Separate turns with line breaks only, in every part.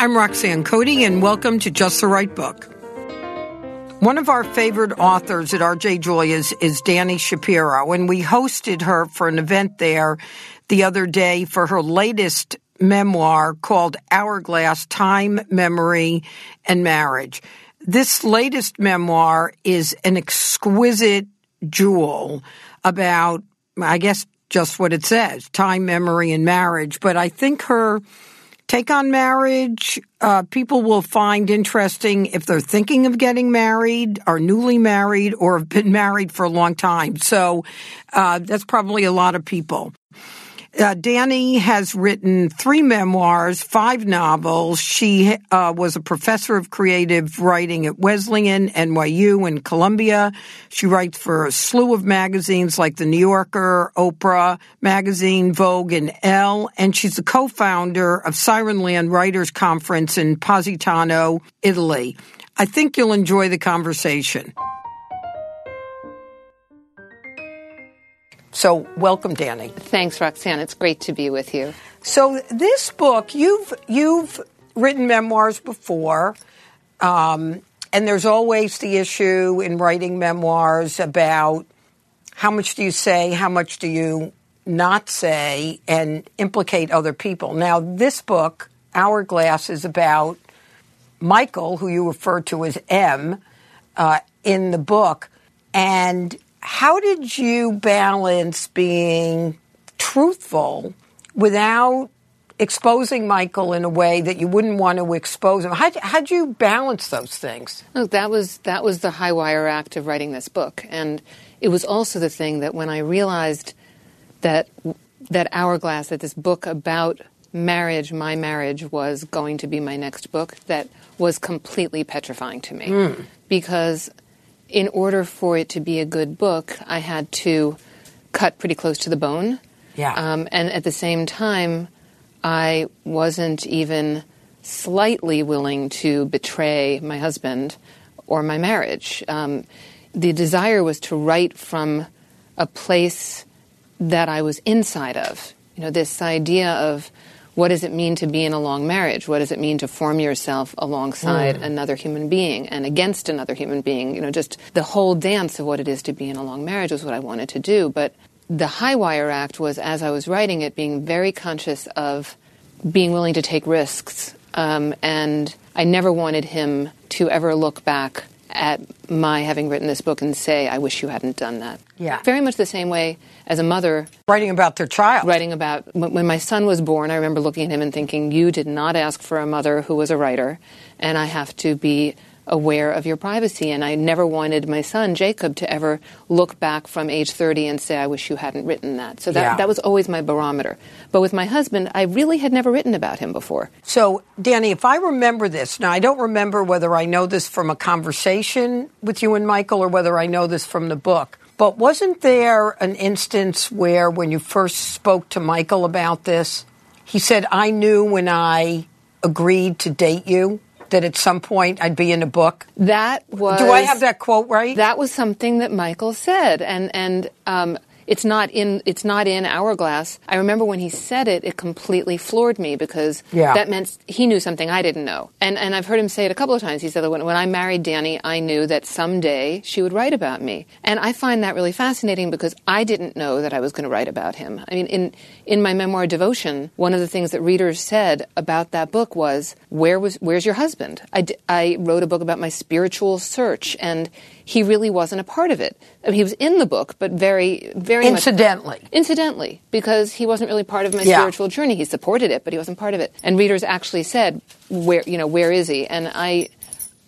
I'm Roxanne Coady, and welcome to Just the Right Book. One of our favorite authors at RJ Julia's is Dani Shapiro, and we hosted her for an event there the other day for her latest memoir called Hourglass Time, Memory, and Marriage. This latest memoir is an exquisite jewel about, I guess, just what it says time, memory, and marriage. But I think her take on marriage, uh, people will find interesting if they're thinking of getting married, are newly married, or have been married for a long time. So uh, that's probably a lot of people. Uh, Dani has written three memoirs, five novels. She uh, was a professor of creative writing at Wesleyan, NYU, and Columbia. She writes for a slew of magazines like The New Yorker, Oprah Magazine, Vogue, and Elle. And she's the co-founder of Sirenland Writers Conference in Positano, Italy. I think you'll enjoy the conversation. So, welcome, Dani.
Thanks, Roxanne. It's great to be with you.
So, this book you've you've written memoirs before, um, and there's always the issue in writing memoirs about how much do you say, how much do you not say, and implicate other people. Now, this book, Hourglass, is about Michael, who you refer to as M, uh, in the book, and how did you balance being truthful without exposing Michael in a way that you wouldn't want to expose him? How'd, how'd you balance those things?
Oh, that was that was the high wire act of writing this book, and it was also the thing that when I realized that that hourglass, that this book about marriage, my marriage, was going to be my next book, that was completely petrifying to me mm. because in order for it to be a good book, I had to cut pretty close to the bone.
Yeah. Um,
and at the same time, I wasn't even slightly willing to betray my husband or my marriage. Um, the desire was to write from a place that I was inside of. You know, this idea of what does it mean to be in a long marriage? What does it mean to form yourself alongside mm. another human being and against another human being? You know, just the whole dance of what it is to be in a long marriage was what I wanted to do. But the High Wire Act was, as I was writing it, being very conscious of being willing to take risks. Um, and I never wanted him to ever look back at my having written this book and say, I wish you hadn't done that.
Yeah.
Very much the same way as a mother.
Writing about their child.
Writing about when my son was born, I remember looking at him and thinking, You did not ask for a mother who was a writer, and I have to be aware of your privacy. And I never wanted my son, Jacob, to ever look back from age 30 and say, I wish you hadn't written that. So that,
yeah.
that was always my barometer. But with my husband, I really had never written about him before.
So, Dani, if I remember this, now I don't remember whether I know this from a conversation with you and Michael or whether I know this from the book. But wasn't there an instance where, when you first spoke to Michael about this, he said, I knew when I agreed to date you that at some point I'd be in a book?
That was.
Do I have that quote right?
That was something that Michael said, and and um, it's not in it's not in Hourglass. I remember when he said it, it completely floored me because
yeah.
that meant he knew something I didn't know. And and I've heard him say it a couple of times. He said that when, when I married Dani, I knew that someday she would write about me. And I find that really fascinating because I didn't know that I was going to write about him. I mean, in in my memoir Devotion, one of the things that readers said about that book was, "Where was where's your husband?" I, d- I wrote a book about my spiritual search and he really wasn't a part of it. I mean, he was in the book, but very, very
incidentally.
Much, incidentally, because he wasn't really part of my yeah. spiritual journey. He supported it, but he wasn't part of it. And readers actually said, "Where, you know, where is he?" And I,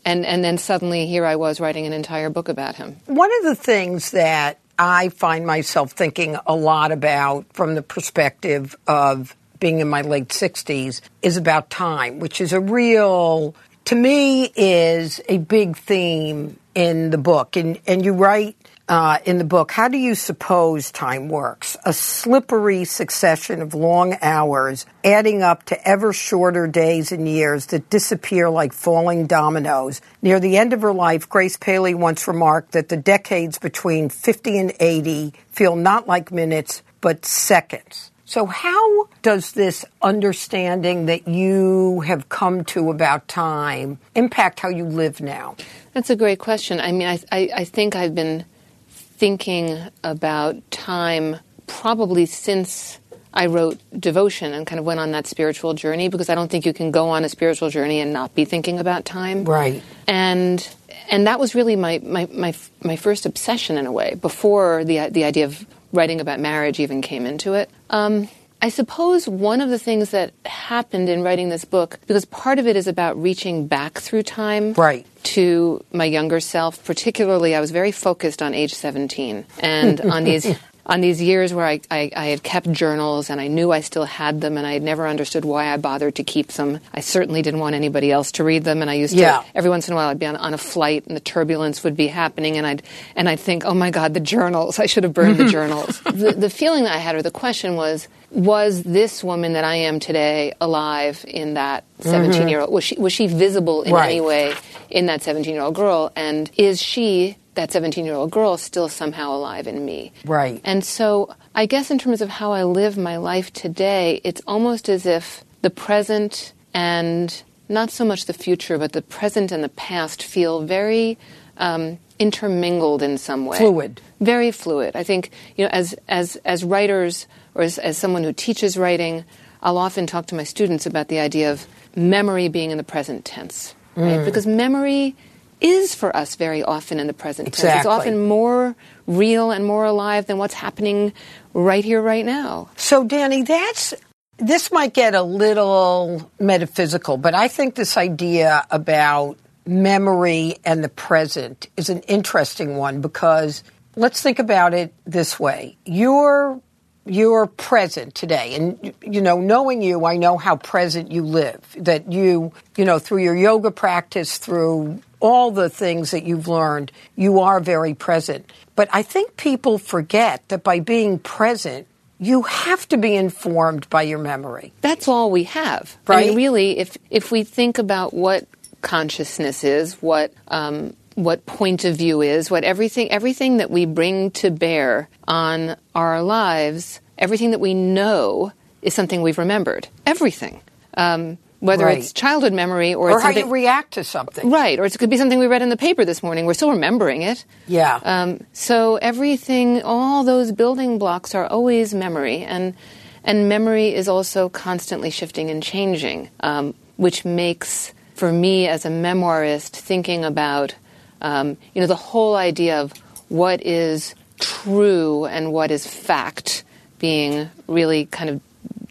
and and then suddenly here I was writing an entire book about him.
One of the things that I find myself thinking a lot about from the perspective of being in my late 60s is about time, which is a real to me is a big theme in the book. And, and you write uh, in the book, how do you suppose time works? A slippery succession of long hours adding up to ever shorter days and years that disappear like falling dominoes. Near the end of her life, Grace Paley once remarked that the decades between 50 and 80 feel not like minutes, but seconds. So, how does this understanding that you have come to about time impact how you live now?
That's a great question. I mean, I, I, I think I've been thinking about time probably since I wrote devotion and kind of went on that spiritual journey because I don't think you can go on a spiritual journey and not be thinking about time.
Right.
And and that was really my my my, my first obsession in a way before the the idea of writing about marriage even came into it. Um, I suppose one of the things that happened in writing this book, because part of it is about reaching back through time
right.
to my younger self, particularly I was very focused on age 17 and on these on these years where I, I, I, had kept journals and I knew I still had them and I had never understood why I bothered to keep them. I certainly didn't want anybody else to read them and I used
yeah.
to every once in a while I'd be on, on, a flight and the turbulence would be happening and I'd and I'd think, oh my God, the journals! I should have burned the journals. The, the feeling that I had or the question was, was this woman that I am today alive in that mm-hmm. 17 year old? Was she was she visible in
right.
any way in that 17 year old girl? And is she that 17 year old girl is still somehow alive in me.
Right.
And so I guess in terms of how I live my life today, it's almost as if the present and not so much the future, but the present and the past feel very um, intermingled in some way.
Fluid.
Very fluid. I think, you know, as, as, as writers or as, as someone who teaches writing, I'll often talk to my students about the idea of memory being in the present tense. Right?
Mm.
Because memory is for us very often in the present
exactly.
tense. It's often more real and more alive than what's happening right here, right now.
So, Dani, that's this might get a little metaphysical, but I think this idea about memory and the present is an interesting one because let's think about it this way. You're you're present today. And you know knowing you i know how present you live that you you know through your yoga practice through all the things that you've learned you are very present. But i think people forget that by being present you have to be informed by your memory.
That's all we have.
Right
I mean, really if if we think about what consciousness is what um, what point of view is, what everything everything that we bring to bear on our lives, everything that we know is something we've remembered. Everything. Um, whether
right.
it's childhood memory or,
or
how
you react to something.
Right, or it could be something we read in the paper this morning. We're still remembering it.
Yeah.
Um, so everything, all those building blocks are always memory, and and memory is also constantly shifting and changing, um, which makes for me as a memoirist thinking about um, you know, the whole idea of what is true and what is fact being really kind of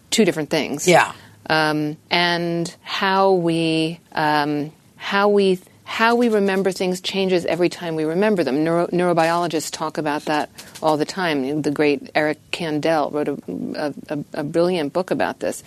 two different things.
Yeah.
Um, and how we um, how we how we remember things changes every time we remember them. Neuro- neurobiologists talk about that all the time. The great Eric Kandel wrote a, a, a brilliant book about this.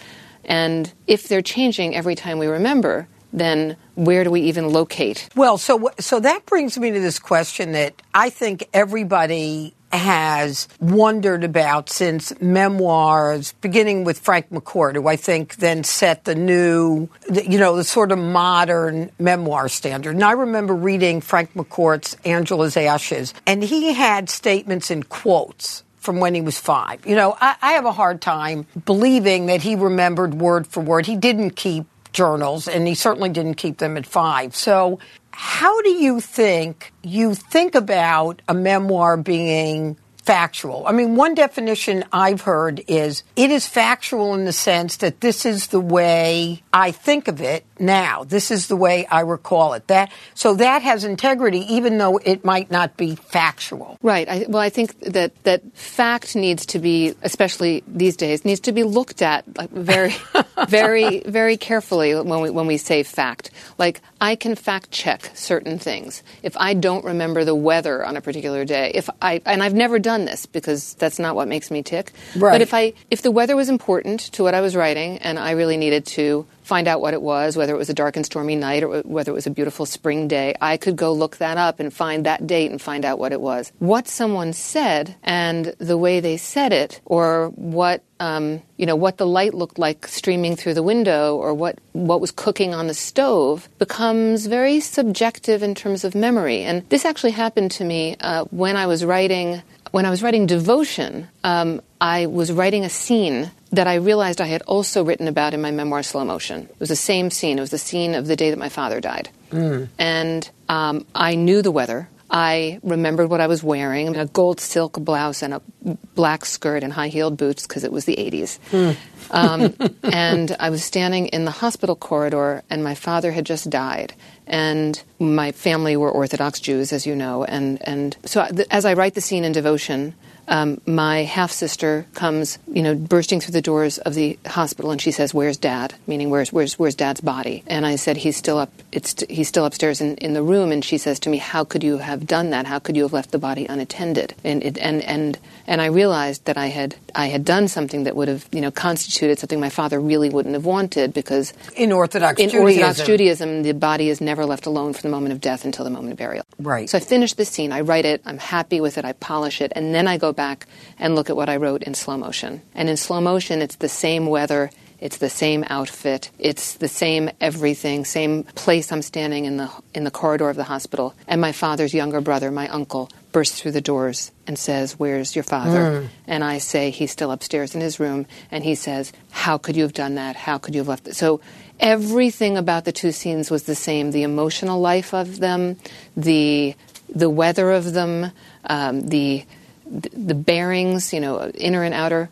And if they're changing every time we remember, then where do we even locate?
Well, so so that brings me to this question that I think everybody has wondered about since memoirs, beginning with Frank McCourt, who I think then set the new, you know, the sort of modern memoir standard. And I remember reading Frank McCourt's Angela's Ashes, and he had statements in quotes from when he was five. You know, I, I have a hard time believing that he remembered word for word. He didn't keep journals, and he certainly didn't keep them at five. So, how do you think you think about a memoir being factual? I mean, one definition I've heard is it is factual in the sense that this is the way I think of it now. This is the way I recall it. That so that has integrity, even though it might not be factual.
Right. I, well, I think that that fact needs to be, especially these days, needs to be looked at very, very, very carefully when we when we say fact. Like I can fact check certain things. If I don't remember the weather on a particular day, if I and I've never done this because that's not what makes me tick.
Right.
But if I if the weather was important to what I was writing and I really needed to find out what it was, whether it was a dark and stormy night or whether it was a beautiful spring day, I could go look that up and find that date and find out what it was. What someone said and the way they said it, or what um, you know, what the light looked like streaming through the window, or what what was cooking on the stove, becomes very subjective in terms of memory. And this actually happened to me uh, when I was writing when I was writing devotion. Um, I was writing a scene that I realized I had also written about in my memoir, Slow Motion. It was the same scene. It was the scene of the day that my father died. Mm. And um, I knew the weather. I remembered what I was wearing a gold silk blouse and a black skirt and high heeled boots because it was the 80s. Mm. um, and I was standing in the hospital corridor, and my father had just died. And my family were Orthodox Jews, as you know. And, and so as I write the scene in devotion, um, my half sister comes, you know, bursting through the doors of the hospital, and she says, "Where's Dad?" Meaning, "Where's where's where's Dad's body?" And I said, "He's still up. It's he's still upstairs in, in the room." And she says to me, "How could you have done that? How could you have left the body unattended?" And it, and and and I realized that I had I had done something that would have you know constituted something my father really wouldn't have wanted because
in Orthodox
in
Judaism.
Orthodox Judaism, the body is never left alone from the moment of death until the moment of burial.
Right.
So I finish the scene. I write it. I'm happy with it. I polish it, and then I go back and look at what I wrote in slow motion. And in slow motion, it's the same weather. It's the same outfit. It's the same everything, same place I'm standing in the in the corridor of the hospital. And my father's younger brother, my uncle, bursts through the doors and says, "Where's your father?" Mm. And I say, "He's still upstairs in his room." And he says, "How could you have done that? How could you have left?" It? So everything about the two scenes was the same. The emotional life of them, the the weather of them, um, the the bearings, you know, inner and outer,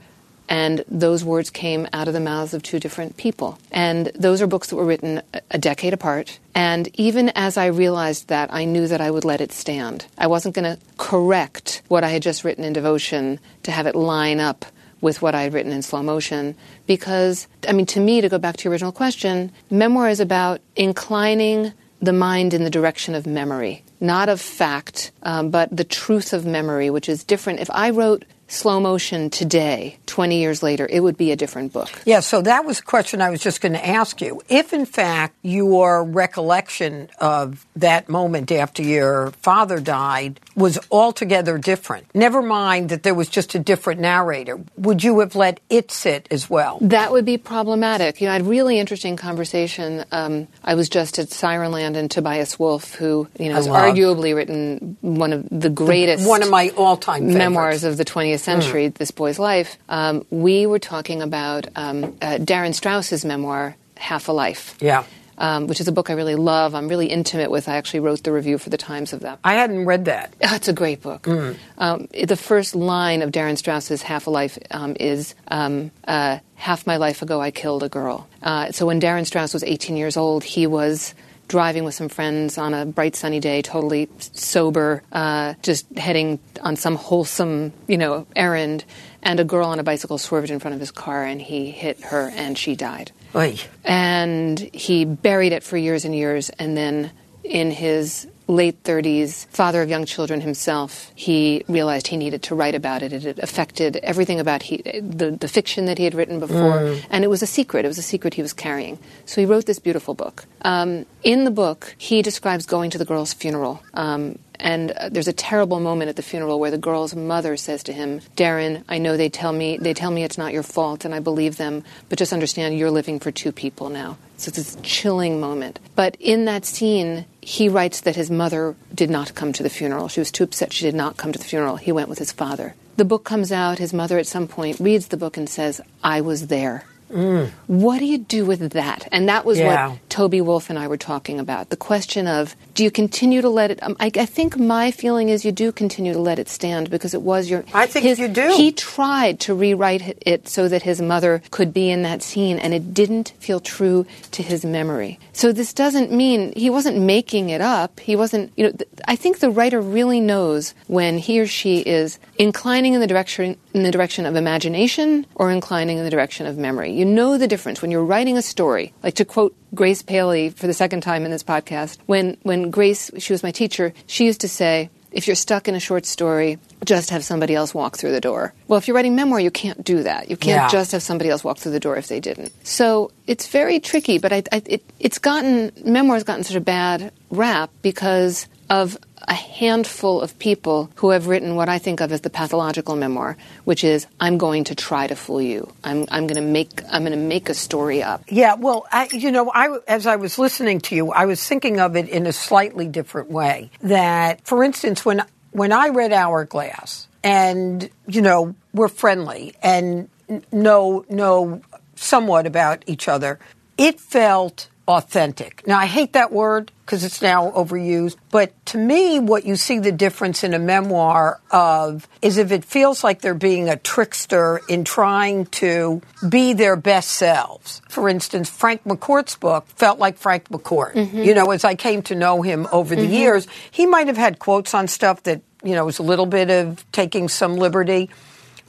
and those words came out of the mouths of two different people. And those are books that were written a decade apart. And even as I realized that, I knew that I would let it stand. I wasn't going to correct what I had just written in devotion to have it line up with what I had written in slow motion because, I mean, to me, to go back to your original question, memoir is about inclining the mind in the direction of memory not of fact, um, but the truth of memory, which is different. If I wrote slow motion today, 20 years later, it would be a different book.
Yeah, so that was a question I was just going to ask you. If, in fact, your recollection of that moment after your father died was altogether different, never mind that there was just a different narrator, would you have let it sit as well?
That would be problematic. You know, I had a really interesting conversation. Um, I was just at Sirenland and Tobias Wolff, who, you know, has arguably written one of the greatest,
the, one of my all-time
memoirs of the 20th century, mm. This Boy's Life, um, we were talking about um, uh, Darin Strauss's memoir, Half a Life.
Yeah.
Um, which is a book I really love. I'm really intimate with. I actually wrote the review for the Times of that.
I hadn't read that.
Oh, it's a great book. Mm. Um, the first line of Darin Strauss's Half a Life um, is um, uh, Half my life ago, I killed a girl. Uh, so when Darin Strauss was 18 years old, he was driving with some friends on a bright sunny day, totally sober, uh, just heading on some wholesome, you know, errand, and a girl on a bicycle swerved in front of his car, and he hit her, and she died.
Oy.
And he buried it for years and years, and then in his late 30s, father of young children himself, he realized he needed to write about it. It affected everything about he, the, the fiction that he had written before, mm. and it was a secret. It was a secret he was carrying. So he wrote this beautiful book. Um, in the book, he describes going to the girl's funeral. Um, and uh, there's a terrible moment at the funeral where the girl's mother says to him, "Darin, I know they tell me they tell me it's not your fault, and I believe them, but just understand you're living for two people now." So it's this chilling moment. But in that scene, he writes that his mother did not come to the funeral. She was too upset she did not come to the funeral. He went with his father. The book comes out. His mother, at some point, reads the book and says, I was there. Mm. What do you do with that? And that was yeah. what Toby Wolff and I were talking about. The question of do you continue to let it? Um, I, I, think my feeling is you do continue to let it stand because it was your.
I think
his,
you do.
He tried to rewrite it so that his mother could be in that scene, and it didn't feel true to his memory. So this doesn't mean he wasn't making it up. He wasn't. You know, th- I think the writer really knows when he or she is inclining in the direction in the direction of imagination or inclining in the direction of memory. You know the difference when you're writing a story. Like to quote Grace Paley for the second time in this podcast, when when Grace she was my teacher, she used to say, if you're stuck in a short story, just have somebody else walk through the door. Well, if you're writing memoir, you can't do that. You can't
yeah.
just have somebody else walk through the door if they didn't. So it's very tricky, but I, I, it, it's gotten, memoir's gotten such a bad rap because of a handful of people who have written what I think of as the pathological memoir, which is I'm going to try to fool you. I'm, I'm going to make I'm going to make a story up.
Yeah, well, I, you know, I as I was listening to you, I was thinking of it in a slightly different way. That, for instance, when when I read Hourglass, and you know, we're friendly, and know know somewhat about each other, it felt authentic. Now, I hate that word because it's now overused, but to me, what you see the difference in a memoir of is if it feels like they're being a trickster in trying to be their best selves. For instance, Frank McCourt's book felt like Frank McCourt. Mm-hmm. You know, as I came to know him over the mm-hmm. years, he might have had quotes on stuff that, you know, was a little bit of taking some liberty,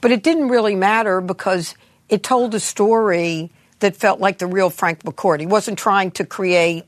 but it didn't really matter because it told a story that felt like the real Frank McCourt. He wasn't trying to create,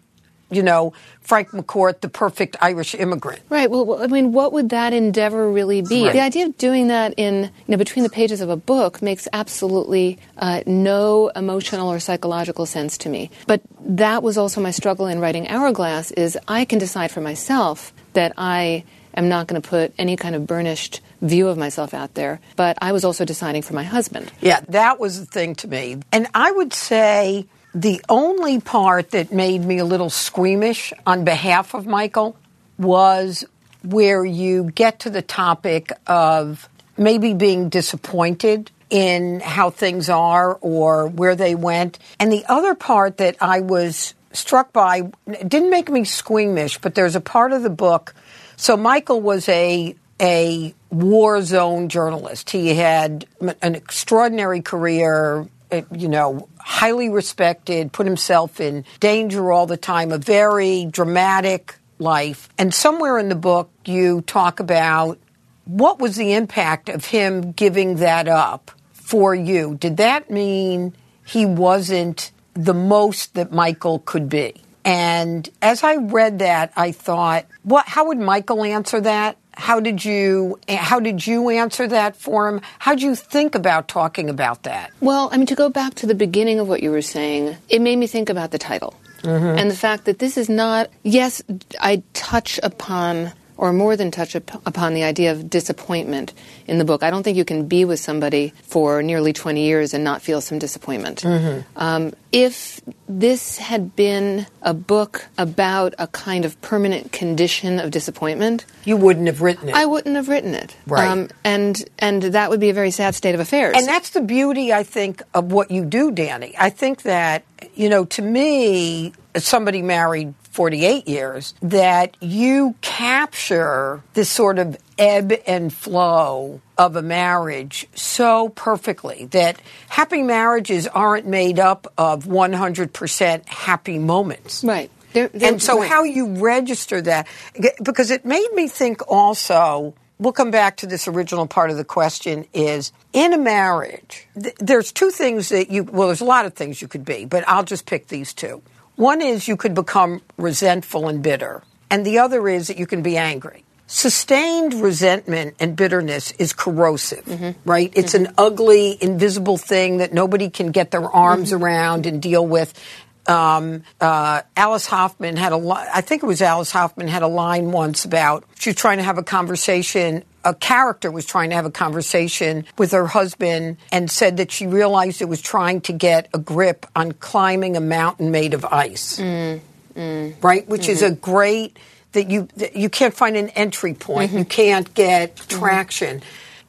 you know, Frank McCourt, the perfect Irish immigrant.
Right. Well, I mean, what would that endeavor really be? Right. The idea of doing that in, you know, between the pages of a book makes absolutely uh, no emotional or psychological sense to me. But that was also my struggle in writing Hourglass is I can decide for myself that I am not going to put any kind of burnished view of myself out there. But I was also deciding for my husband.
Yeah, that was the thing to me. And I would say the only part that made me a little squeamish on behalf of Michael was where you get to the topic of maybe being disappointed in how things are or where they went. And the other part that I was struck by didn't make me squeamish, but there's a part of the book. So Michael was a a war zone journalist. He had an extraordinary career, eh, you know, highly respected, put himself in danger all the time, a very dramatic life. And somewhere in the book, you talk about what was the impact of him giving that up for you? Did that mean he wasn't the most that Michael could be? And as I read that, I thought, what, how would Michael answer that? How did you how did you answer that for him? How did you think about talking about that?
Well, I mean to go back to the beginning of what you were saying, it made me think about the title. Mm-hmm. And the fact that this is not yes, I touch upon or more than touch up upon the idea of disappointment in the book. I don't think you can be with somebody for nearly 20 years and not feel some disappointment. Mm-hmm. Um, if this had been a book about a kind of permanent condition of disappointment,
you wouldn't have written it.
I wouldn't have written it.
Right. Um,
and and that would be a very sad state of affairs.
And that's the beauty, I think, of what you do, Dani. I think that you know, to me, somebody married 48 years, that you capture this sort of ebb and flow of a marriage so perfectly that happy marriages aren't made up of 100% happy moments.
Right.
They're, they're, and so, right. how you register that, because it made me think also we'll come back to this original part of the question is in a marriage th- there's two things that you well there's a lot of things you could be but i'll just pick these two one is you could become resentful and bitter, and the other is that you can be angry. Sustained resentment and bitterness is corrosive, mm-hmm. right? It's mm-hmm. an ugly, invisible thing that nobody can get their arms mm-hmm. around and deal with. Um, uh, Alice Hoffman had a, li- I think it was Alice Hoffman had a line once about she was trying to have a conversation a character was trying to have a conversation with her husband and said that she realized it was trying to get a grip on climbing a mountain made of ice. Mm, mm, right? Which mm-hmm. is a mm-hmm. great that you that you can't find an entry point. Mm-hmm. You can't get mm-hmm. traction.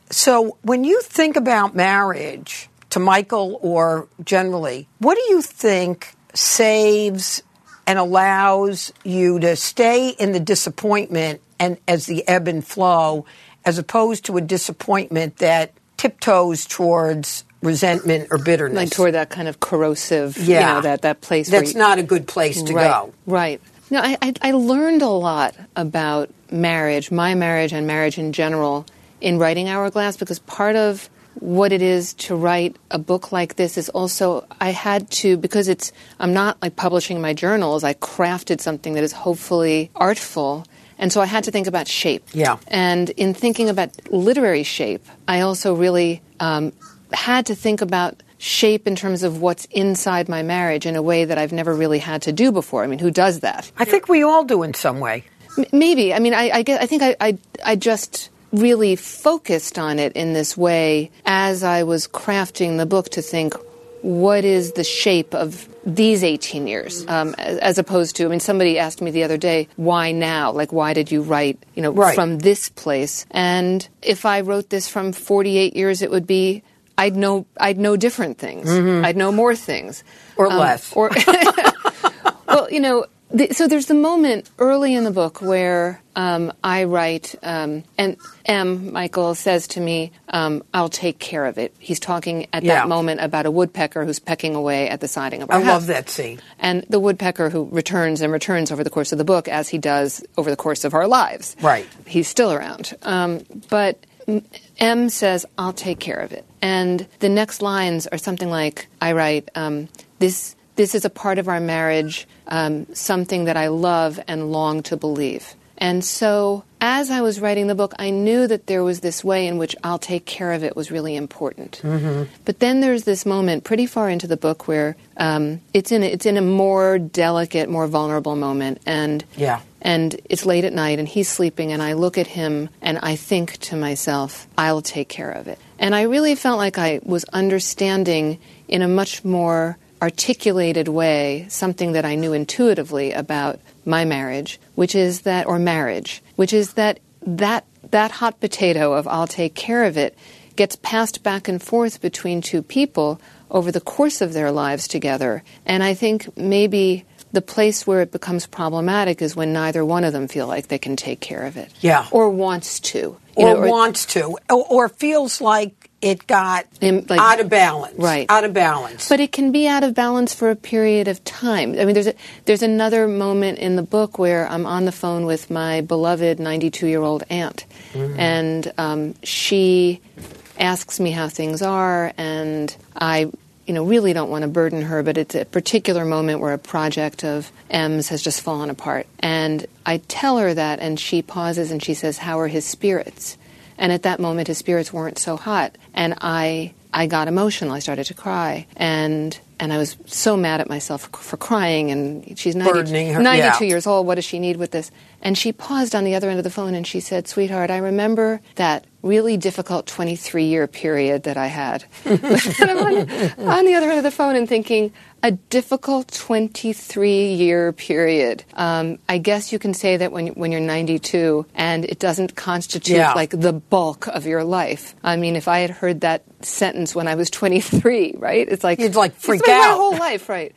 So when you think about marriage to Michael or generally, what do you think saves and allows you to stay in the disappointment and as the ebb and flow as opposed to a disappointment that tiptoes towards resentment or bitterness.
Like toward that kind of corrosive, yeah. you know, that, that place.
That's
you,
not a good place to
right,
go.
Right. No, I, I, I learned a lot about marriage, my marriage and marriage in general, in writing Hourglass because part of what it is to write a book like this is also I had to because it's I'm not like publishing my journals. I crafted something that is hopefully artful and so I had to think about shape.
Yeah.
And in thinking about literary shape, I also really um, had to think about shape in terms of what's inside my marriage in a way that I've never really had to do before. I mean, who does that?
I think we all do in some way.
M- maybe. I mean, I, I, guess, I think I, I, I just really focused on it in this way as I was crafting the book to think, what is the shape of these 18 years mm. um, as, opposed to i mean somebody asked me the other day why now like why did you write you know
right.
from this place and if i wrote this from 48 years it would be I'd know I'd know different things. Mm-hmm. I'd know more things
Or um, less.
Or well, you know. The, so there's the moment early in the book where um, I write, um, and M. Michael says to me, um, "I'll take care of it." He's talking at
Yeah.
that moment about a woodpecker who's pecking away at the siding of our
I
house.
I love that scene.
And the woodpecker who returns and returns over the course of the book, as he does over the course of our lives.
Right.
He's still around. Um, but M- M says, I'll take care of it. And the next lines are something like I write, um, this, this is a part of our marriage, um, something that I love and long to believe. And so, as I was writing the book, I knew that there was this way in which I'll take care of it was really important. But then there's this moment pretty far into the book where um, it's in a, it's in a more delicate, more vulnerable moment, and
Yeah.
and it's late at night and he's sleeping and I look at him and I think to myself, I'll take care of it. And I really felt like I was understanding in a much more articulated way something that I knew intuitively about my marriage, which is that or marriage, which is that that that hot potato of I'll take care of it gets passed back and forth between two people over the course of their lives together. And I think maybe the place where it becomes problematic is when neither one of them feel like they can take care of it.
Yeah.
Or wants to. you
Or
know,
wants to, or, or feels like it got
like-
out of balance.
Right.
Out of balance.
But it can be out of balance for a period of time. I mean, there's a, there's another moment in the book where I'm on the phone with my beloved 92 year old aunt, and um, she asks me how things are, and I. You know, really don't want to burden her, but it's a particular moment where a project of M's has just fallen apart. And I tell her that, and she pauses and she says, How are his spirits? And at that moment, his spirits weren't so hot, and I I got emotional. I started to cry, and and I was so mad at myself for, crying. And she's 90,
her,
92
yeah.
years old. What does she need with this? And she paused on the other end of the phone, and she said, "Sweetheart, I remember that really difficult 23 year period that I had." and I'm on, on the other end of the phone and thinking. A difficult 23 year period. Um, I guess you can say that when, when you're 92 and it doesn't constitute
Yeah.
like the bulk of your life. I mean, if I had heard that sentence when I was 23, right? It's like
You'd, like, freak out.
My whole life, right?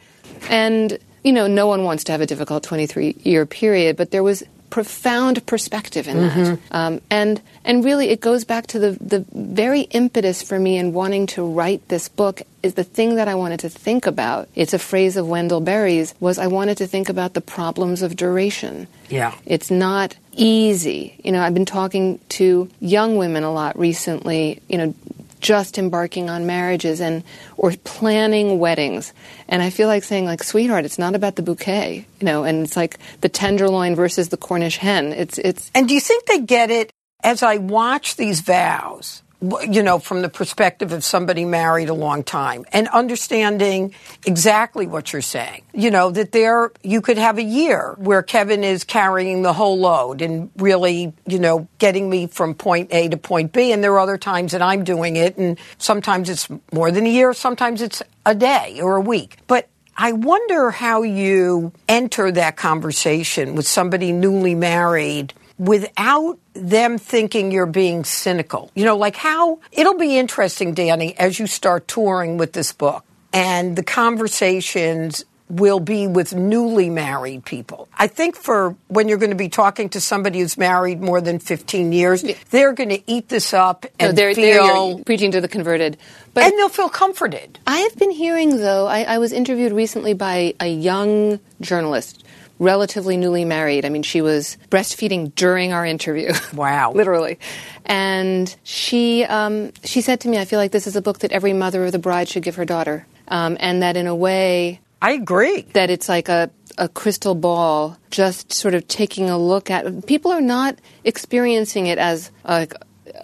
And you know, no one wants to have a difficult 23 year period, but there was profound perspective in that,
Mm-hmm.
um, and and really, it goes back to the the very impetus for me in wanting to write this book is the thing that I wanted to think about. It's a phrase of Wendell Berry's was I wanted to think about the problems of duration.
Yeah.
It's not easy. You know, I've been talking to young women a lot recently, you know, just embarking on marriages and or planning weddings. And I feel like saying like, sweetheart, it's not about the bouquet, you know, and it's like the tenderloin versus the Cornish hen. It's it's
And do you think they get it as I watch these vows, you know, from the perspective of somebody married a long time and understanding exactly what you're saying? You know, that there, you could have a year where Kevin is carrying the whole load and really, you know, getting me from point A to point B. And there are other times that I'm doing it. And sometimes it's more than a year, sometimes it's a day or a week. But I wonder how you enter that conversation with somebody newly married without them thinking you're being cynical. You know, like how it'll be interesting, Dani, as you start touring with this book and the conversations will be with newly married people. I think for when you're going to be talking to somebody who's married more than 15 years, they're going to eat this up
no,
and
they're,
feel
they're preaching to the converted. But
and they'll feel comforted.
I have been hearing, though, I, I was interviewed recently by a young journalist, relatively newly married. I mean, she was breastfeeding during our interview.
Wow.
Literally. And she, um, she said to me, I feel like this is a book that every mother of the bride should give her daughter. Um, and that in a way,
I agree.
that it's like a, a crystal ball, just sort of taking a look at. People are not experiencing it as like,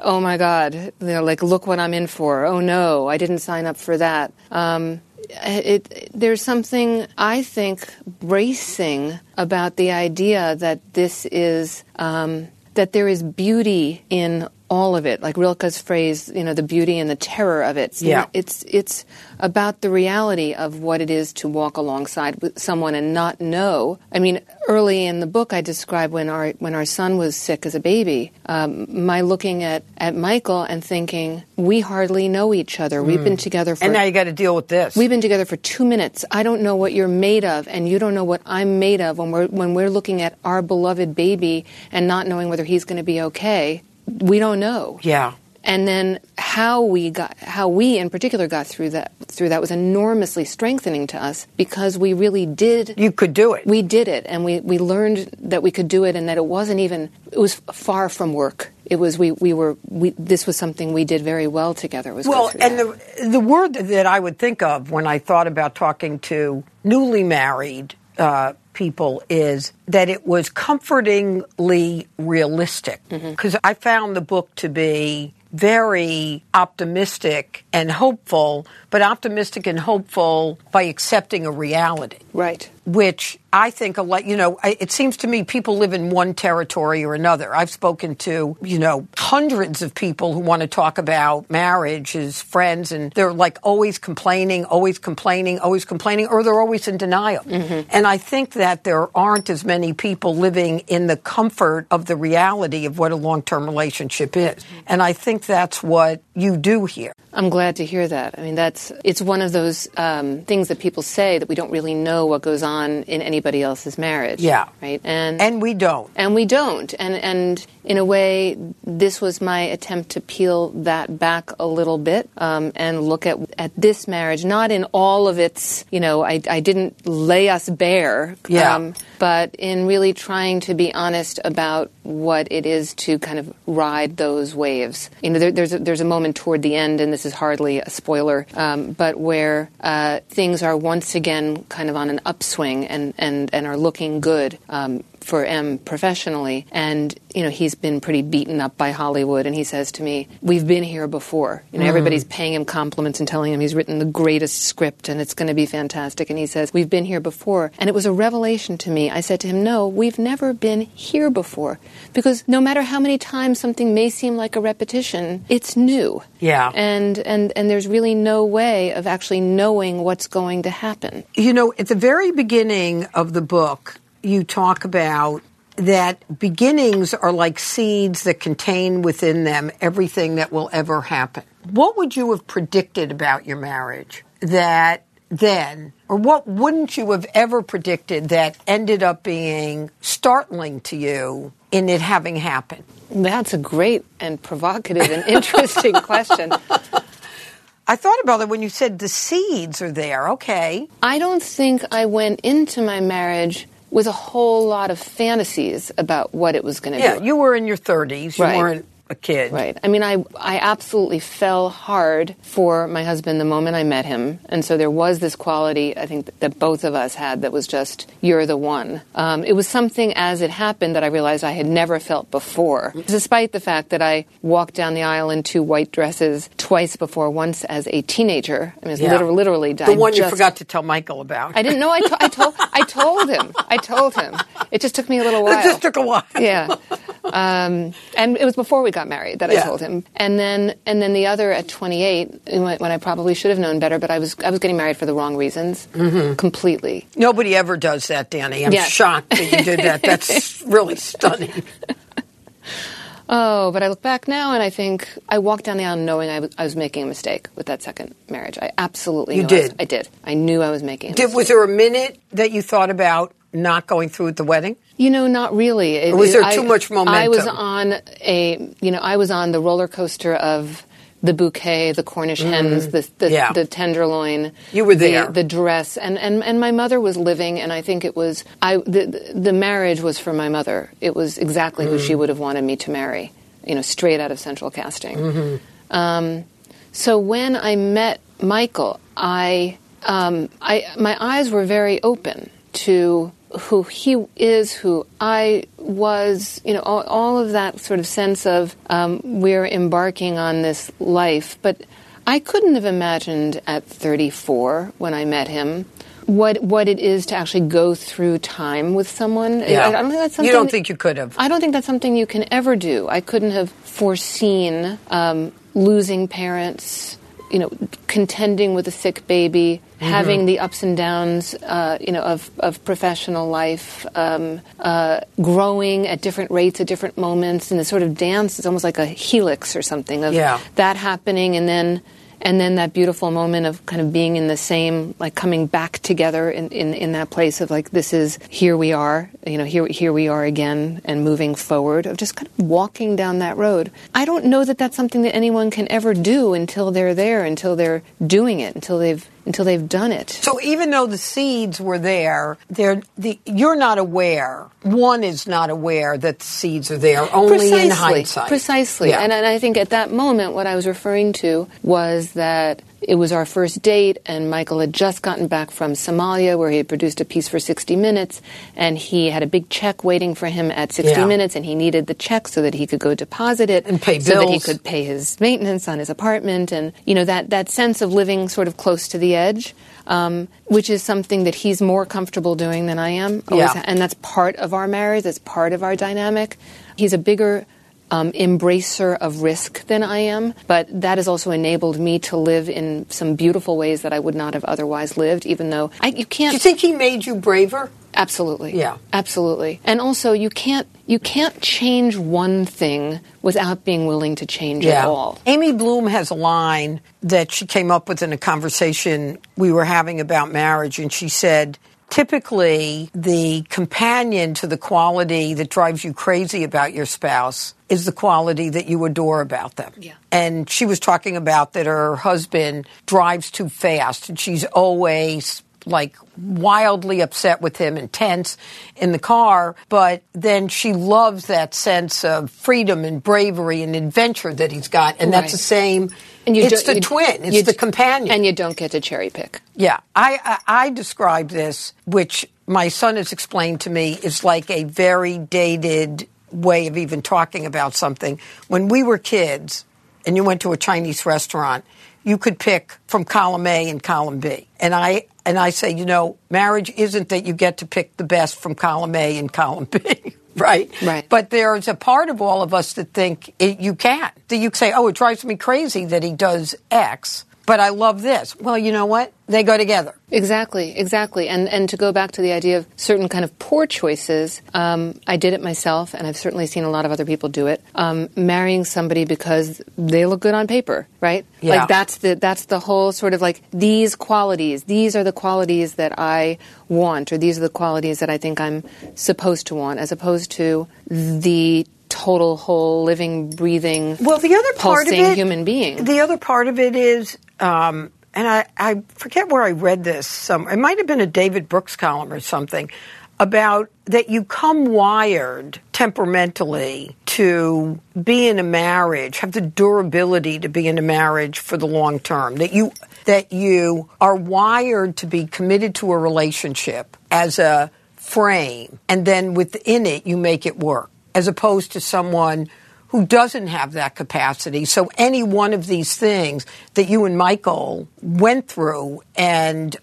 oh my God, you know, like look what I'm in for. Oh no, I didn't sign up for that. Um, it, there's something I think bracing about the idea that this is um, that there is beauty in all of it. Like Rilke's phrase, you know, the beauty and the terror of it. It's
Yeah.
it's it's about the reality of what it is to walk alongside with someone and not know. I mean, early in the book, I describe when our when our son was sick as a baby, um, my looking at at Michael and thinking, we hardly know each other. We've been together for
And now you got to deal with this.
We've been together for two minutes. I don't know what you're made of, and you don't know what I'm made of. When we're when we're looking at our beloved baby and not knowing whether he's going to be okay, we don't know.
yeah.
And then how we got, how we in particular got through that through that was enormously strengthening to us because we really did.
You could do it.
We did it, and we, we learned that we could do it, and that it wasn't even it was far from work. It was we, we were we this was something we did very well together. Was
Well, and
that.
the the word that I would think of when I thought about talking to newly married uh, people is that it was comfortingly realistic
Mm-hmm.
because I found the book to be very optimistic and hopeful, but optimistic and hopeful by accepting a reality
right.
Which I think a lot, you know, it seems to me people live in one territory or another. I've spoken to, you know, hundreds of people who want to talk about marriage as friends, and they're like always complaining, always complaining, always complaining, or they're always in denial. Mm-hmm. And I think that there aren't as many people living in the comfort of the reality of what a long term relationship is. Mm-hmm. And I think that's what you do here.
I'm glad to hear that. I mean, that's it's one of those um, things that people say that we don't really know what goes on in anybody else's marriage.
Yeah.
right. And
And we don't.
and we don't. And and in a way, this was my attempt to peel that back a little bit um, and look at at this marriage, not in all of its. You know, I I didn't lay us bare. um,
Yeah.
but in really trying to be honest about what it is to kind of ride those waves. You know, there, there's a, there's a moment toward the end, and this is hardly a spoiler, um, but where uh, things are once again kind of on an upswing and and and are looking good. For M professionally, and you know he's been pretty beaten up by Hollywood, and he says to me, "We've been here before." You know, mm. everybody's paying him compliments and telling him he's written the greatest script and it's going to be fantastic, and he says, "We've been here before," and it was a revelation to me. I said to him, "No, we've never been here before, because no matter how many times something may seem like a repetition, it's new."
Yeah.
and and and there's really no way of actually knowing what's going to happen.
You know, at the very beginning of the book, you talk about that beginnings are like seeds that contain within them everything that will ever happen. What would you have predicted about your marriage that then, or what wouldn't you have ever predicted that ended up being startling to you in it having happened?
That's a great and provocative and interesting question.
I thought about it when you said the seeds are there. Okay.
I don't think I went into my marriage with a whole lot of fantasies about what it was going to
Yeah,
do.
you were in your 30s. You
Right.
weren't a kid.
Right. I mean, I I absolutely fell hard for my husband the moment I met him, and so there was this quality I think that, both of us had that was just you're the one. Um, it was something as it happened that I realized I had never felt before, despite the fact that I walked down the aisle in two white dresses twice before, once as a teenager. I mean, it's
Yeah.
literally, literally
The one you forgot to tell Michael about.
I didn't know. I, to- I told. I told him. I told him. It just took me a little while.
It just took a while.
yeah, um, and it was before we got married that I told him. And then, and then the other at 28, when when I probably should have known better, but I was I was getting married for the wrong reasons, mm-hmm. completely.
Nobody ever does that, Dani. I'm
Yes.
shocked that you did that. That's really stunning.
Oh, but I look back now and I think I walked down the aisle knowing I was, making a mistake with that second marriage. I absolutely
You
knew I was-
did?
I did. I knew I was making. A
Did,
mistake.
was there a minute that you thought about not going through with the wedding?
You know, not really. It-
Or was there
I-
too much momentum?
I was on a, you know, I was on the roller coaster of the bouquet, the Cornish hens, the the,
Mm-hmm. Yeah.
the tenderloin.
You were
the-
there.
The, dress, and, and and my mother was living, and I think it was I. The, the marriage was for my mother. It was exactly who she
Mm.
would have wanted me to marry. You know, straight out of Central Casting.
Mm-hmm.
Um, so when I met Michael, I, um, I my eyes were very open to who he is, who I was, you know, all, all of that sort of sense of um, we're embarking on this life. But I couldn't have imagined at 34 when I met him what what it is to actually go through time with someone.
Yeah.
I, I don't think that's something.
You don't think you could have?
I don't think that's something you can ever do. I couldn't have foreseen um, losing parents. You know, contending with a sick baby,
Mm-hmm.
having the ups and downs, uh, you know, of, of professional life, um, uh, growing at different rates at different moments, and the sort of dance is almost like a helix or something of
Yeah.
that happening, and then and then that beautiful moment of kind of being in the same, like coming back together in, in, in that place of like, this is, here we are, you know, here, here we are again and moving forward, of just kind of walking down that road. I don't know that that's something that anyone can ever do until they're there, until they're doing it, until they've, until they've done it.
So even though the seeds were there, they're the you're not aware. One is not aware that the seeds are there. Only in hindsight.
Precisely.
Yeah.
And, and I think at that moment, what I was referring to was that it was our first date, and Michael had just gotten back from Somalia, where he had produced a piece for 60 Minutes, and he had a big check waiting for him at 60
Yeah.
Minutes, and he needed the check so that he could go deposit it
And pay
so that he could pay his maintenance on his apartment, and you know that that sense of living sort of close to the edge. Um, which is something that he's more comfortable doing than I am, always
Yeah.
and that's part of our marriage. That's part of our dynamic. He's a bigger um, embracer of risk than I am, but that has also enabled me to live in some beautiful ways that I would not have otherwise lived. Even though I, you can't,
Do you think he made you braver?
absolutely,
Yeah.
absolutely, and also you can't you can't change one thing without being willing to change it all.
Amy Bloom has a line that she came up with in a conversation we were having about marriage, and she said, typically the companion to the quality that drives you crazy about your spouse is the quality that you adore about them.
Yeah.
And she was talking about that her husband drives too fast, and she's always like wildly upset with him and tense in the car, but then she loves that sense of freedom and bravery and adventure that he's got, and that's the same.
And you
it's the twin. It's the companion.
and you don't get to cherry pick.
Yeah, I, I I describe this, which my son has explained to me, is like a very dated way of even talking about something. When we were kids, and you went to a Chinese restaurant, you could pick from column A and column B, and I and I say, you know, marriage isn't that you get to pick the best from column A and column B. Right,
Right.
But there's a part of all of us that think it, you can't. That you say, "Oh, it drives me crazy that he does X," but I love this. Well, you know what? They go together.
Exactly, exactly. And and to go back to the idea of certain kind of poor choices, um, I did it myself, and I've certainly seen a lot of other people do it. Um, marrying somebody because they look good on paper, right?
Yeah.
Like that's the that's the whole sort of like these qualities. These are the qualities that I want, or these are the qualities that I think I'm supposed to want, as opposed to the total whole living, breathing,
Well, the other part of it,
human being.
The other part of it is, um, and I, I forget where I read this. Some it might have been a David Brooks column or something about that you come wired temperamentally to be in a marriage, have the durability to be in a marriage for the long term. That you that you are wired to be committed to a relationship as a frame, and then within it you make it work, as opposed to someone who doesn't have that capacity. So any one of these things that you and Michael went through and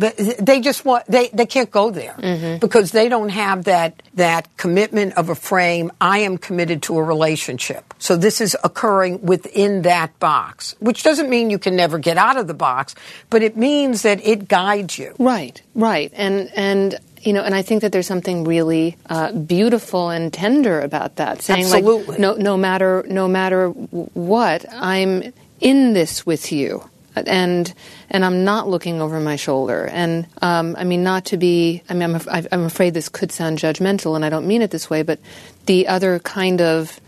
they just want they, they can't go there mm-hmm. because they don't have that that commitment of a frame. I am committed to a relationship. So this is occurring within that box which doesn't mean you can never get out of the box but it means that it guides you.
Right, right, and and you know, and I think that there's something really uh, beautiful and tender about that. Saying
Absolutely.
like, no, no matter no matter what, I'm in this with you, and and I'm not looking over my shoulder. And um, I mean, not to be. I mean, I'm, I'm afraid this could sound judgmental, and I don't mean it this way. But the other kind of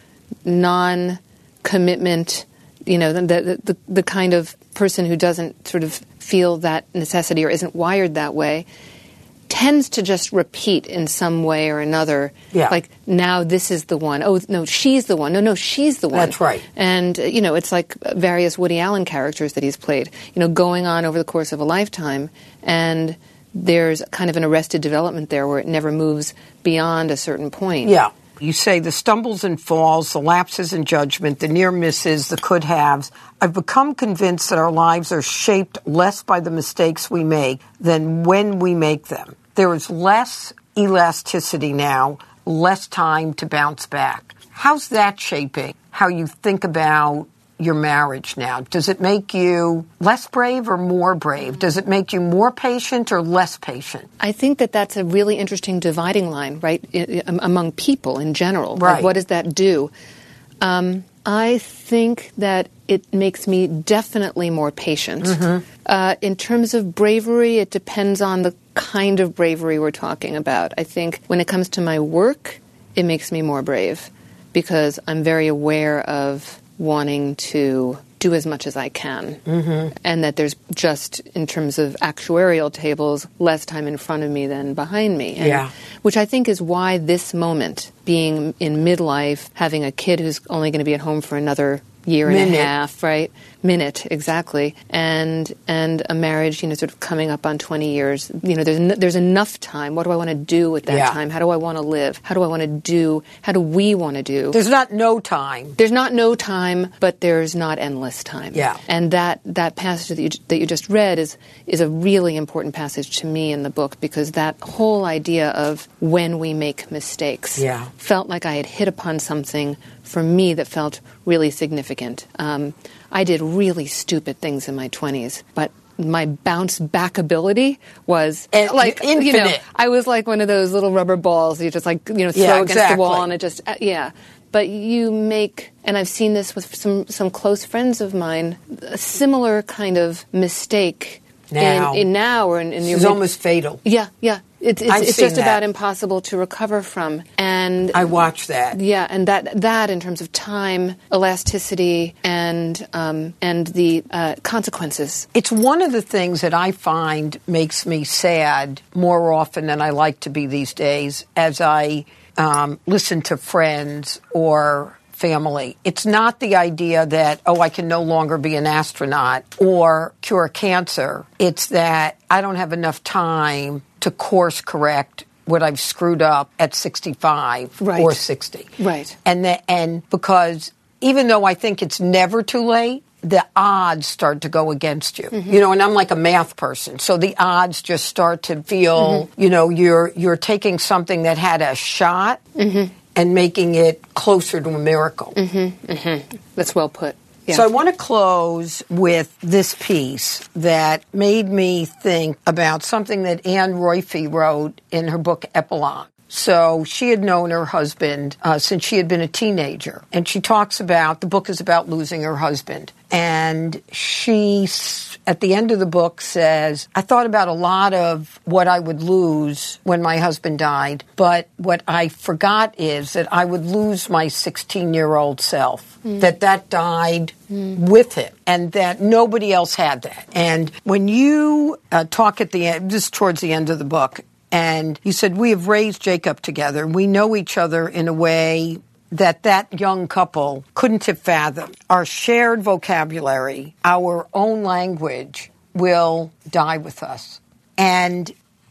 non-commitment you know, the, the, the, the kind of person who doesn't sort of feel that necessity or isn't wired that way tends to just repeat in some way or another.
Yeah.
Like, now this is the one. Oh, no, she's the one. No, no, she's the one.
That's right.
And, uh, you know, it's like various Woody Allen characters that he's played, you know, going on over the course of a lifetime. And there's kind of an arrested development there where it never moves beyond a certain point.
Yeah. You say the stumbles and falls, the lapses in judgment, the near misses, the could haves. I've become convinced that our lives are shaped less by the mistakes we make than when we make them. There is less elasticity now, less time to bounce back. How's that shaping how you think about your marriage now? Does it make you less brave or more brave? Does it make you more patient or less patient?
I think that that's a really interesting dividing line, right, among people in general.
Right.
Like what does that do? Um, I think that it makes me definitely more patient.
Mm-hmm.
Uh, in terms of bravery, it depends on the kind of bravery we're talking about. I think when it comes to my work, it makes me more brave because I'm very aware of wanting to do as much as I can.
Mm-hmm.
And that there's just, in terms of actuarial tables, less time in front of me than behind me. And,
Yeah.
Which I think is why this moment, being in midlife, having a kid who's only going to be at home for another year and
Minute.
a half, right? Minute, exactly. And and a marriage, you know, sort of coming up on 20 years. You know, there's n- there's enough time. What do I want to do with that
Yeah.
time? How do I want to live? How do I want to do? How do we want to do?
There's not no time.
there's not no time, but there's not endless time.
Yeah.
And that, that passage that you, that you just read is, is a really important passage to me in the book because that whole idea of when we make mistakes
Yeah.
felt like I had hit upon something for me that felt really significant. Um, I did really stupid things in my 20s, but my bounce back ability was
And
like you know
infinite.
I was like one of those little rubber balls you just like you know throw
Yeah,
against the wall and it just uh, yeah but you make and i've seen this with some some close friends of mine a similar kind of mistake
Now.
in, in now or in, in your
almost fatal.
yeah yeah it's, it's, it's just
that.
about impossible to recover from and
I watch that.
yeah, and that that in terms of time, elasticity, and um, and the uh, consequences.
It's one of the things that I find makes me sad more often than I like to be these days as I um, listen to friends or family. It's not the idea that, oh, I can no longer be an astronaut or cure cancer. It's that I don't have enough time to course correct what I've screwed up at 65
Right.
or 60.
Right.
And the, and because even though I think it's never too late, the odds start to go against you.
Mm-hmm.
You know, and I'm like a math person, so the odds just start to feel,
Mm-hmm.
you know, you're you're taking something that had a shot
Mm-hmm.
and making it closer to a miracle.
That's well put.
So I want to close with this piece that made me think about something that Anne Roiphe wrote in her book Epilogue. So she had known her husband uh, since she had been a teenager, and she talks about the book is about losing her husband, and she at the end of the book says, "I thought about a lot of what I would lose when my husband died, but what I forgot is that I would lose my 16 year old self, that that died with him, and that nobody else had that. And when you uh, talk at the end, just towards the end of the book, and you said, We have raised Jacob together. We know each other in a way that that young couple couldn't have fathomed. Our shared vocabulary, our own language will die with us. And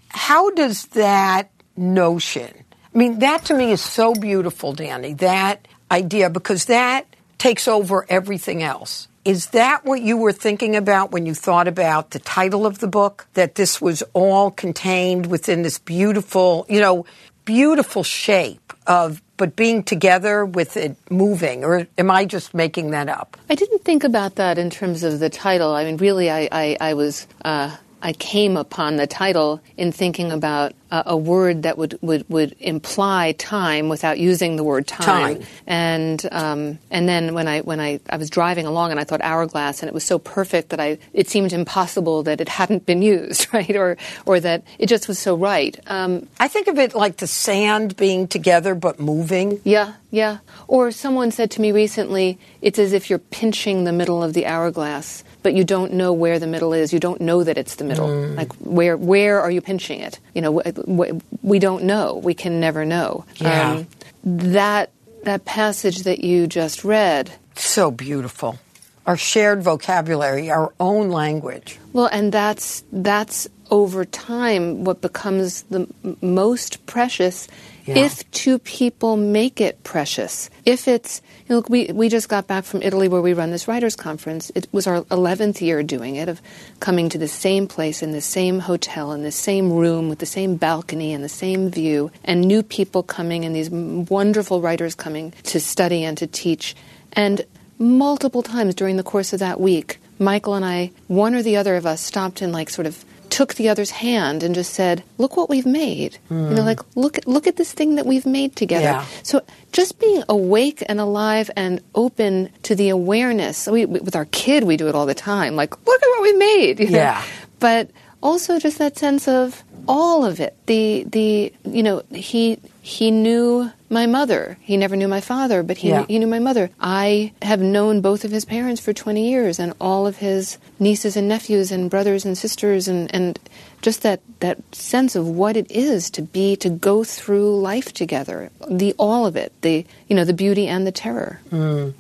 how does that notion, I mean, that to me is so beautiful, Dani, that idea, because that takes over everything else. Is that what you were thinking about when you thought about the title of the book? That this was all contained within this beautiful, you know, beautiful shape of, but being together with it moving? Or am I just making that up?
I didn't think about that in terms of the title. I mean, really, I, I, I was. Uh, I came upon the title in thinking about uh, a word that would, would, would imply time without using the word time.
Time.
And um, and then when I when I, I was driving along and I thought hourglass and it was so perfect that I it seemed impossible that it hadn't been used right or or that it just was so right. Um,
I think of it like the sand being together but moving.
Yeah, yeah. Or someone said to me recently, it's as if you're pinching the middle of the hourglass, but you don't know where the middle is. You don't know that it's the middle.
Mm.
Like where where are you pinching it? You know, wh- wh- we don't know. We can never know. Um,
Yeah.
that that passage that you just read.
So beautiful. Our shared vocabulary, our own language.
Well, and that's that's over time, what becomes the m- most precious if two people make it precious. If it's, you know, look, we, we just got back from Italy where we run this writers conference. It was our 11th year doing it, of coming to the same place in the same hotel, in the same room, with the same balcony and the same view, and new people coming and these wonderful writers coming to study and to teach. And multiple times during the course of that week, Michael and I, one or the other of us, stopped and like sort of took the other's hand and just said, "Look what we've made." Mm. You know, hmm. like look look at this thing that we've made together. Yeah. So just being awake and alive and open to the awareness. We, with our kid, we do it all the time. Like, look at what we made. You know?
Yeah.
But also just that sense of all of it. The the you know he he knew my mother. He never knew my father, but he yeah. knew, he knew my mother. I have known both of his parents for 20 years and all of his nieces and nephews and brothers and sisters and and just that that sense of what it is to be to go through life together. The all of it. The you know the beauty and the terror.
Mm.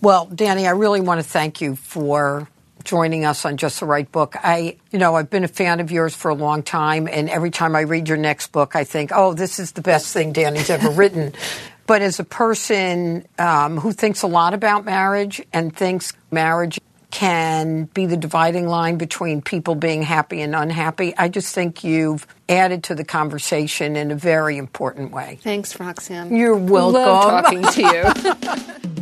Well, Dani, I really want to thank you for joining us on Just the Right Book. I, you know, I've been a fan of yours for a long time, and every time I read your next book, I think, oh, this is the best thing Dani's ever written. But as a person um, who thinks a lot about marriage and thinks marriage can be the dividing line between people being happy and unhappy. I just think you've added to the conversation in a very important way.
Thanks, Roxanne.
You're welcome.
Love talking to you.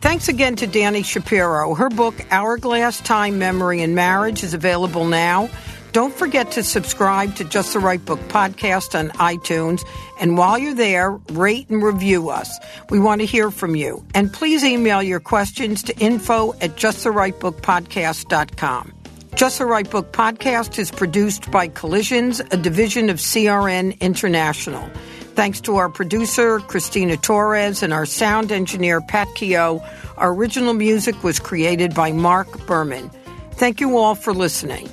Thanks again to Dani Shapiro. Her book, Hourglass Time, Memory, and Marriage, is available now. Don't forget to subscribe to Just the Right Book podcast on iTunes. And while you're there, rate and review us. We want to hear from you. And please email your questions to info at justtherightbookpodcast.com. Just the Right Book podcast is produced by Collisions, a division of CRN International. Thanks to our producer, Christina Torres, and our sound engineer, Pat Keogh. Our original music was created by Mark Berman. Thank you all for listening.